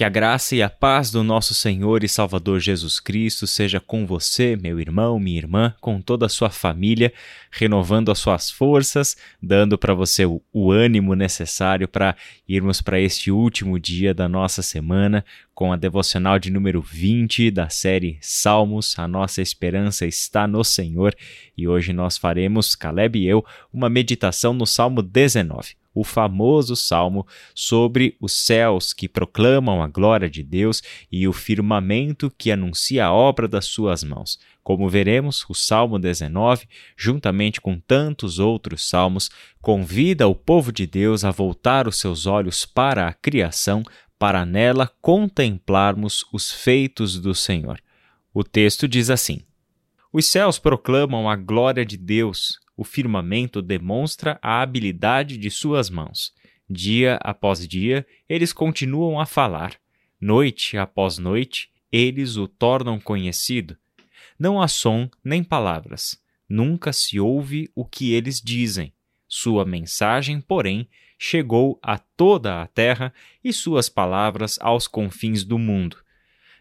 Que a graça e a paz do nosso Senhor e Salvador Jesus Cristo seja com você, meu irmão, minha irmã, com toda a sua família, renovando as suas forças, dando para você o, o, ânimo necessário para irmos para este último dia da nossa semana com a devocional de número 20 da série Salmos. A nossa esperança está no Senhor e hoje nós faremos, Caleb e eu, uma meditação no Salmo 19 o famoso salmo sobre os céus que proclamam a glória de Deus e o firmamento que anuncia a obra das suas mãos. Como veremos, o Salmo 19, juntamente com tantos outros salmos, convida o povo de Deus a voltar os seus olhos para a criação, para nela contemplarmos os feitos do Senhor. O texto diz assim: Os céus proclamam a glória de Deus, o firmamento demonstra a habilidade de suas mãos. Dia após dia, eles continuam a falar. Noite após noite, eles o tornam conhecido. Não há som nem palavras. Nunca se ouve o que eles dizem. Sua mensagem, porém, chegou a toda a terra e suas palavras aos confins do mundo.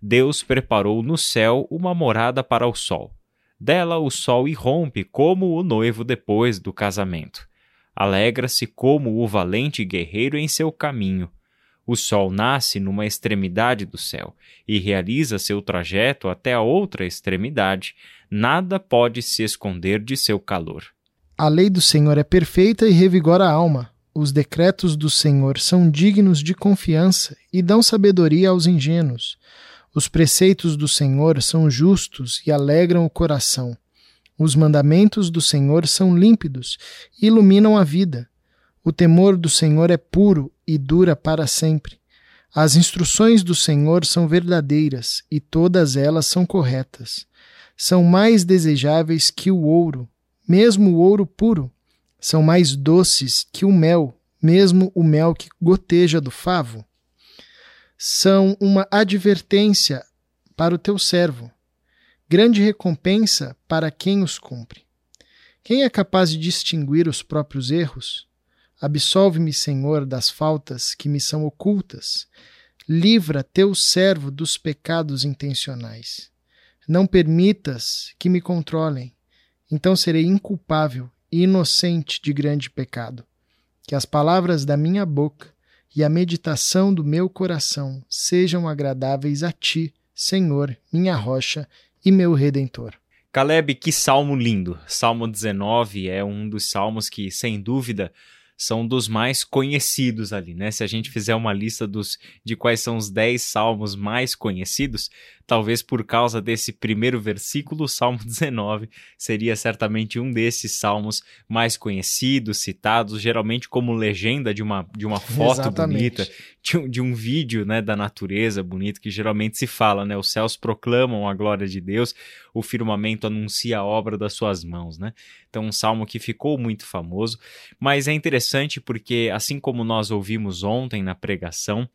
Deus preparou no céu uma morada para o sol. Dela o sol irrompe como o noivo depois do casamento. Alegra-se como o valente guerreiro em seu caminho. O sol nasce numa extremidade do céu e realiza seu trajeto até a outra extremidade. Nada pode se esconder de seu calor. A lei do Senhor é perfeita e revigora a alma. Os decretos do Senhor são dignos de confiança e dão sabedoria aos ingênuos. Os preceitos do Senhor são justos e alegram o coração. Os mandamentos do Senhor são límpidos e iluminam a vida. O temor do Senhor é puro e dura para sempre. As instruções do Senhor são verdadeiras e todas elas são corretas. São mais desejáveis que o ouro, mesmo o ouro puro. São mais doces que o mel, mesmo o mel que goteja do favo são uma advertência para o teu servo, grande recompensa para quem os cumpre. Quem é capaz de distinguir os próprios erros? Absolve-me, Senhor, das faltas que me são ocultas. Livra teu servo dos pecados intencionais. Não permitas que me controlem, então serei inculpável e inocente de grande pecado. Que as palavras da minha boca e a meditação do meu coração sejam agradáveis a ti, Senhor, minha rocha e meu redentor. Caleb, que salmo lindo! Salmo 19 é um dos salmos que, sem dúvida, são dos mais conhecidos ali, né? Se a gente fizer uma lista dos de quais são os 10 salmos mais conhecidos, talvez por causa desse primeiro versículo, o Salmo 19 seria certamente um desses salmos mais conhecidos, citados, geralmente como legenda de uma, de uma foto Exatamente. bonita, de um, de um vídeo né, da natureza bonito, que geralmente se fala, né? Os céus proclamam a glória de Deus, o firmamento anuncia a obra das suas mãos, né? Então, um salmo que ficou muito famoso, mas é interessante porque, assim como nós ouvimos ontem na pregação,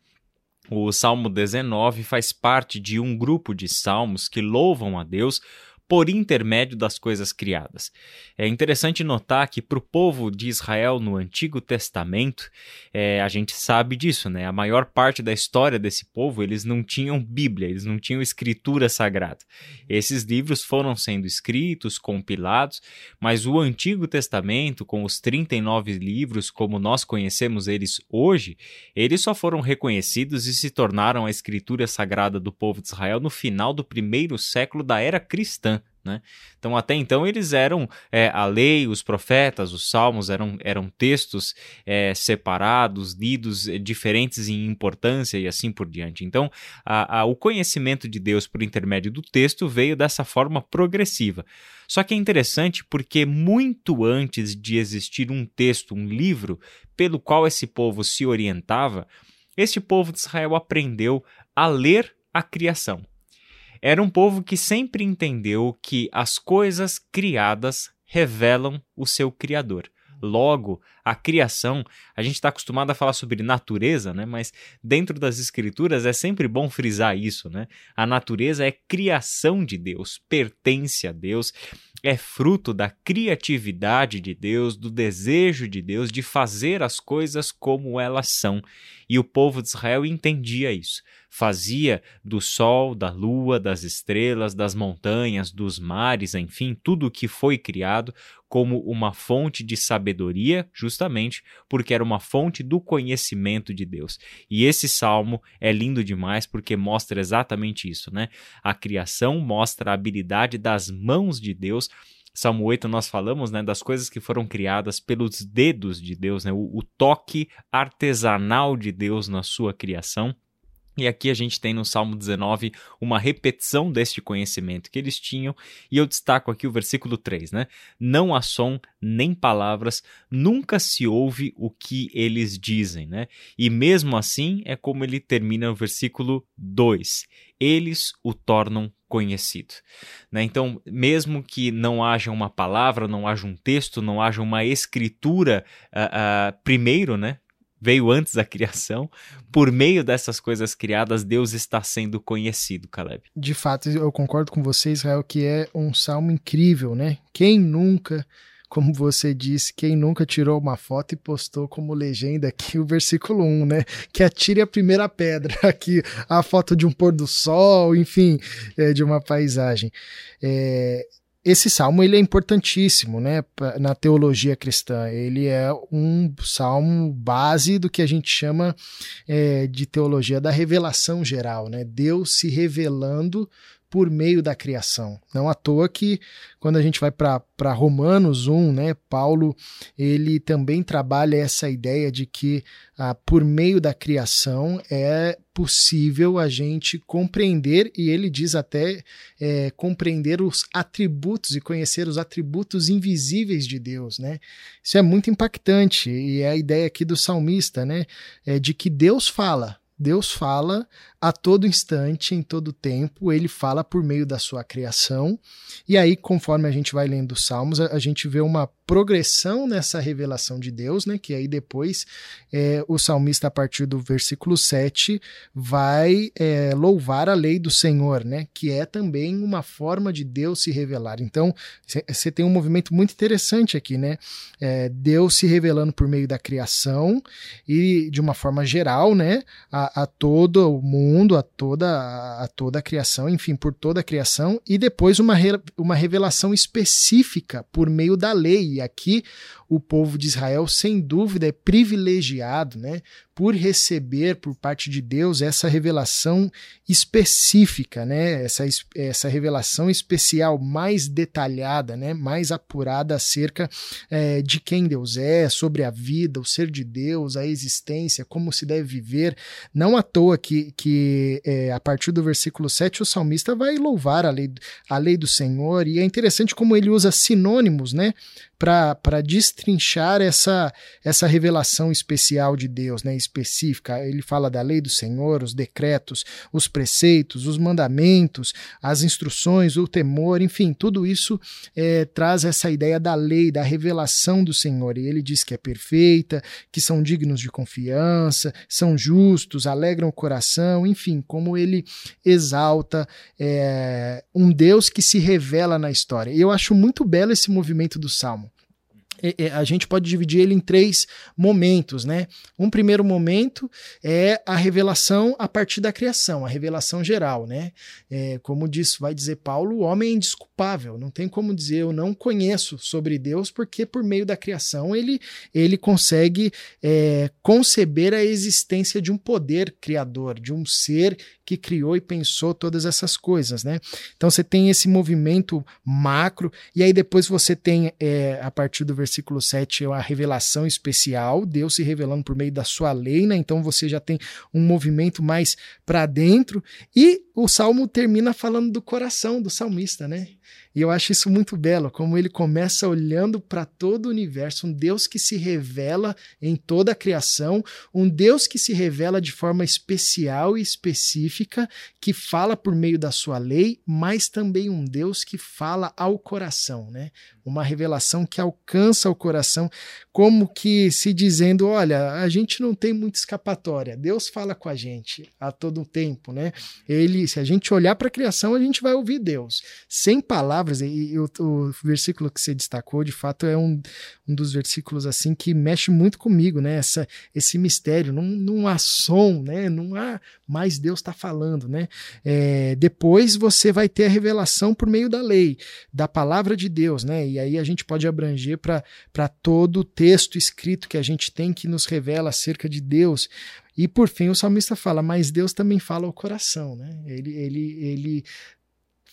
o Salmo 19 faz parte de um grupo de salmos que louvam a Deus por intermédio das coisas criadas. É interessante notar que para o povo de Israel no Antigo Testamento, é, a gente sabe disso, né? A maior parte da história desse povo, eles não tinham Bíblia, eles não tinham escritura sagrada. Esses livros foram sendo escritos, compilados, mas o Antigo Testamento, com os 39 livros como nós conhecemos eles hoje, eles só foram reconhecidos e se tornaram a escritura sagrada do povo de Israel no final do primeiro século da era cristã. Né? Então, até então, eles eram é, a lei, os profetas, os salmos eram, eram textos é, separados, lidos, é, diferentes em importância e assim por diante. Então, a, a, o conhecimento de Deus por intermédio do texto veio dessa forma progressiva. Só que é interessante porque, muito antes de existir um texto, um livro, pelo qual esse povo se orientava, este povo de Israel aprendeu a ler a criação. Era um povo que sempre entendeu que as coisas criadas revelam o seu Criador. Logo, a criação, a gente está acostumado a falar sobre natureza, né? mas dentro das escrituras é sempre bom frisar isso. Né? A natureza é criação de Deus, pertence a Deus. É fruto da criatividade de Deus, do desejo de Deus de fazer as coisas como elas são. E o povo de Israel entendia isso. Fazia do sol, da lua, das estrelas, das montanhas, dos mares, enfim, tudo o que foi criado como uma fonte de sabedoria, justamente porque era uma fonte do conhecimento de Deus. E esse salmo é lindo demais porque mostra exatamente isso, né? A criação mostra a habilidade das mãos de Deus Salmo 8 nós falamos né, das coisas que foram criadas pelos dedos de Deus, né, o, o toque artesanal de Deus na sua criação. E aqui a gente tem no Salmo 19 uma repetição deste conhecimento que eles tinham, e eu destaco aqui o versículo 3, né? Não há som nem palavras, nunca se ouve o que eles dizem, né? E mesmo assim é como ele termina o versículo 2. Eles o tornam conhecido. Né? Então, mesmo que não haja uma palavra, não haja um texto, não haja uma escritura, uh, uh, primeiro, né? Veio antes da criação, por meio dessas coisas criadas, Deus está sendo conhecido, Caleb. De fato, eu concordo com você, Israel, que é um salmo incrível, né? Quem nunca como você disse, quem nunca tirou uma foto e postou como legenda aqui o versículo 1, né? Que atire a primeira pedra aqui, a foto de um pôr do sol, enfim, é, de uma paisagem. É, esse salmo ele é importantíssimo né, na teologia cristã. Ele é um salmo base do que a gente chama é, de teologia da revelação geral, né? Deus se revelando por meio da criação. Não à toa que quando a gente vai para Romanos 1, né, Paulo ele também trabalha essa ideia de que ah, por meio da criação é possível a gente compreender, e ele diz até é, compreender os atributos e conhecer os atributos invisíveis de Deus. Né? Isso é muito impactante, e é a ideia aqui do salmista, né, é de que Deus fala, Deus fala a todo instante, em todo tempo, ele fala por meio da sua criação. E aí, conforme a gente vai lendo os Salmos, a, a gente vê uma progressão nessa revelação de Deus, né? Que aí depois é, o salmista, a partir do versículo 7, vai é, louvar a lei do Senhor, né? Que é também uma forma de Deus se revelar. Então, você tem um movimento muito interessante aqui, né? É, Deus se revelando por meio da criação e de uma forma geral, né? A, a todo o mundo a toda, a toda a criação, enfim, por toda a criação, e depois uma, re, uma revelação específica por meio da lei. Aqui o povo de Israel, sem dúvida, é privilegiado né, por receber por parte de Deus essa revelação específica, né, essa, essa revelação especial, mais detalhada, né, mais apurada acerca é, de quem Deus é, sobre a vida, o ser de Deus, a existência, como se deve viver. Não à toa que, que é, a partir do versículo 7 o salmista vai louvar a lei, a lei do Senhor, e é interessante como ele usa sinônimos né, para destrinchar essa, essa revelação especial de Deus, né, específica. Ele fala da lei do Senhor, os decretos, os preceitos, os mandamentos, as instruções, o temor, enfim, tudo isso é, traz essa ideia da lei, da revelação do Senhor. E ele diz que é perfeita, que são dignos de confiança, são justos, alegram o coração, enfim, como ele exalta é, um Deus que se revela na história. E eu acho muito belo esse movimento do Salmo. É, é, a gente pode dividir ele em três momentos, né? Um primeiro momento é a revelação a partir da criação, a revelação geral, né? É, como diz, vai dizer Paulo, o homem é indisculpável, não tem como dizer eu não conheço sobre Deus, porque por meio da criação ele, ele consegue é, conceber a existência de um poder criador, de um ser que criou e pensou todas essas coisas, né? Então você tem esse movimento macro, e aí depois você tem, é, a partir do versículo 7, a revelação especial, Deus se revelando por meio da sua lei, né? Então você já tem um movimento mais para dentro, e o salmo termina falando do coração do salmista, né? E eu acho isso muito belo, como ele começa olhando para todo o universo, um Deus que se revela em toda a criação, um Deus que se revela de forma especial e específica, que fala por meio da sua lei, mas também um Deus que fala ao coração, né? Uma revelação que alcança o coração, como que se dizendo, olha, a gente não tem muita escapatória. Deus fala com a gente a todo tempo, né? Ele ouvir. Se a gente olhar para a criação, a gente vai ouvir Deus. Sem palavras, e, e o, o, versículo que você destacou, de fato, é um, um dos versículos assim que mexe muito comigo, né? Essa, esse mistério. Não, não há som, né? Não há mais Deus está falando, né? É, depois você vai ter a revelação por meio da lei, da palavra de Deus, né? E aí a gente pode abranger para todo o texto escrito que a gente tem que nos revela acerca de Deus. E por fim o salmista fala, mas Deus também fala ao coração, né? Ele, ele, ele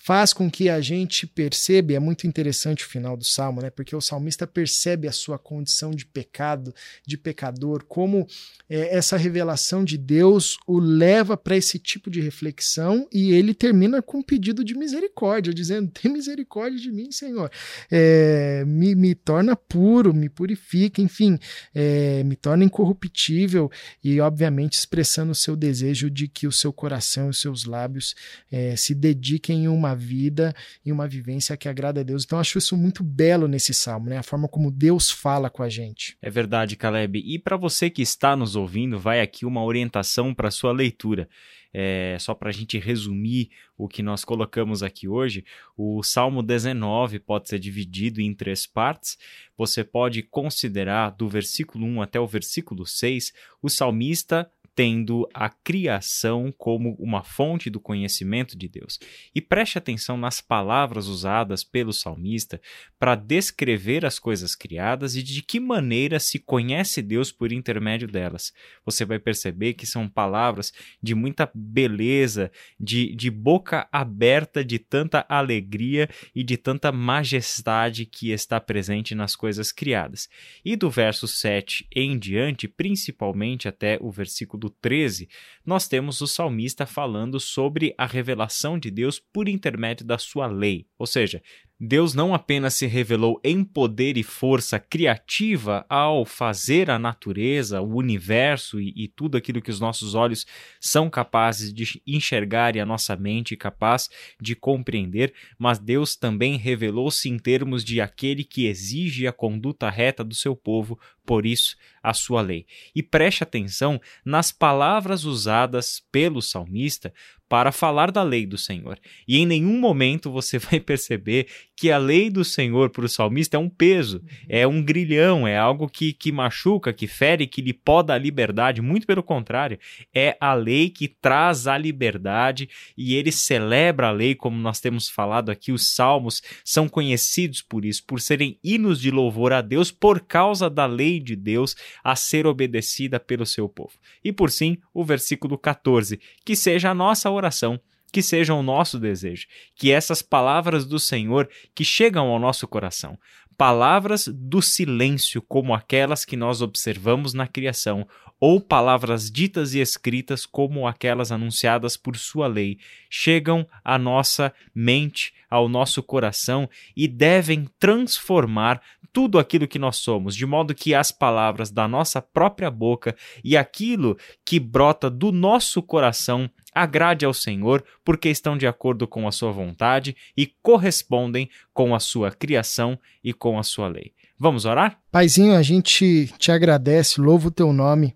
faz com que a gente perceba, e é muito interessante o final do salmo, né? Porque o salmista percebe a sua condição de pecado, de pecador, como é, essa revelação de Deus o leva para esse tipo de reflexão e ele termina com um pedido de misericórdia, dizendo: Tem misericórdia de mim, Senhor. É, me, me torna puro, me purifica, enfim, é, me torna incorruptível e, obviamente, expressando o seu desejo de que o seu coração e os seus lábios é, se dediquem em uma vida e uma vivência que agrada a Deus. Então, acho isso muito belo nesse salmo, né? A forma como Deus fala com a gente. É verdade, Caleb. E para você que está nos ouvindo, vai aqui uma orientação para sua leitura. É, só para a gente resumir o que nós colocamos aqui hoje, o Salmo 19 pode ser dividido em três partes. Você pode considerar do versículo 1 até o versículo 6 o salmista tendo a criação como uma fonte do conhecimento de Deus. E preste atenção nas palavras usadas pelo salmista para descrever as coisas criadas e de que maneira se conhece Deus por intermédio delas. Você vai perceber que são palavras de muita beleza, de, de boca aberta, de tanta alegria e de tanta majestade que está presente nas coisas criadas. E do verso 7 em diante, principalmente até o versículo 13, nós temos o salmista falando sobre a revelação de Deus por intermédio da sua lei. Ou seja, Deus não apenas se revelou em poder e força criativa ao fazer a natureza, o universo e, e, tudo aquilo que os nossos olhos são capazes de enxergar e a nossa mente capaz de compreender, mas Deus também revelou-se em termos de aquele que exige a conduta reta do seu povo, por isso a sua lei. E preste atenção nas palavras usadas pelo salmista para falar da lei do Senhor. E em nenhum momento você vai perceber que a lei do Senhor para o salmista é um peso, é um grilhão, é algo que, que machuca, que fere, que lhe poda a liberdade. Muito pelo contrário, é a lei que traz a liberdade e ele celebra a lei, como nós temos falado aqui. Os salmos são conhecidos por isso, por serem hinos de louvor a Deus por causa da lei de Deus a ser obedecida pelo seu povo. E por sim, o versículo 14, que seja a nossa oração que seja o nosso desejo, que essas palavras do Senhor que chegam ao nosso coração, palavras do silêncio, como aquelas que nós observamos na criação, ou palavras ditas e escritas, como aquelas anunciadas por sua lei, chegam à nossa mente, ao nosso coração e devem transformar tudo aquilo que nós somos, de modo que as palavras da nossa própria boca e aquilo que brota do nosso coração agrade ao Senhor, porque estão de acordo com a sua vontade e correspondem com a sua criação e com a sua lei. Vamos orar? Paizinho, a gente te agradece, louva o teu nome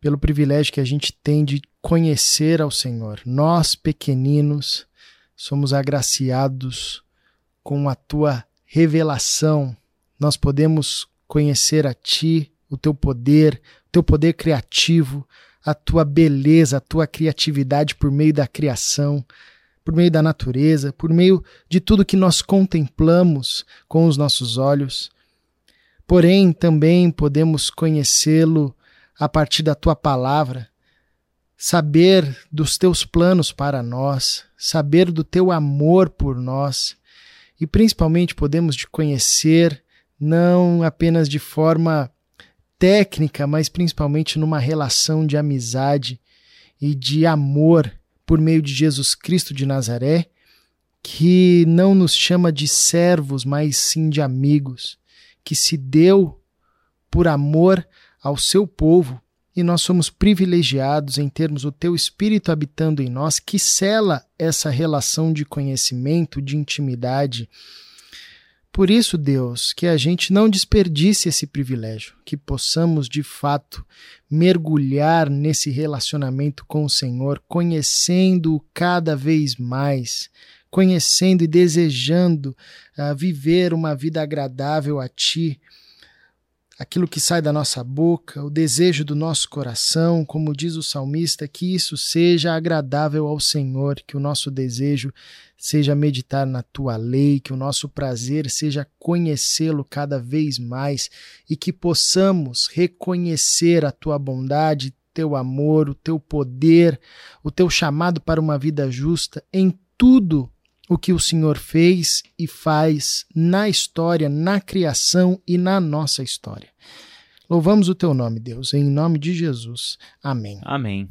pelo privilégio que a gente tem de conhecer ao Senhor. Nós, pequeninos, somos agraciados com a tua revelação. Nós podemos conhecer a ti, o teu poder, o teu poder criativo, a tua beleza, a tua criatividade por meio da criação, por meio da natureza, por meio de tudo que nós contemplamos com os nossos olhos. Porém, também podemos conhecê-lo a partir da tua palavra, saber dos teus planos para nós, saber do teu amor por nós e principalmente podemos te conhecer não apenas de forma técnica, mas principalmente numa relação de amizade e de amor por meio de Jesus Cristo de Nazaré, que não nos chama de servos, mas sim de amigos, que se deu por amor ao seu povo e nós somos privilegiados em termos o teu espírito habitando em nós, que cela essa relação de conhecimento, de intimidade Por isso, Deus, que a gente não desperdice esse privilégio, que possamos de fato mergulhar nesse relacionamento com o Senhor, conhecendo-o cada vez mais, conhecendo e desejando uh, viver uma vida agradável a Ti, aquilo que sai da nossa boca, o desejo do nosso coração, como diz o salmista, que isso seja agradável ao Senhor, que o nosso desejo seja meditar na tua lei, que o nosso prazer seja conhecê-lo cada vez mais e que possamos reconhecer a tua bondade, teu amor, o teu poder, o teu chamado para uma vida justa em tudo o que o Senhor fez e faz na história, na criação e na nossa história. Louvamos o teu nome, Deus, em nome de Jesus. Amém. Amém.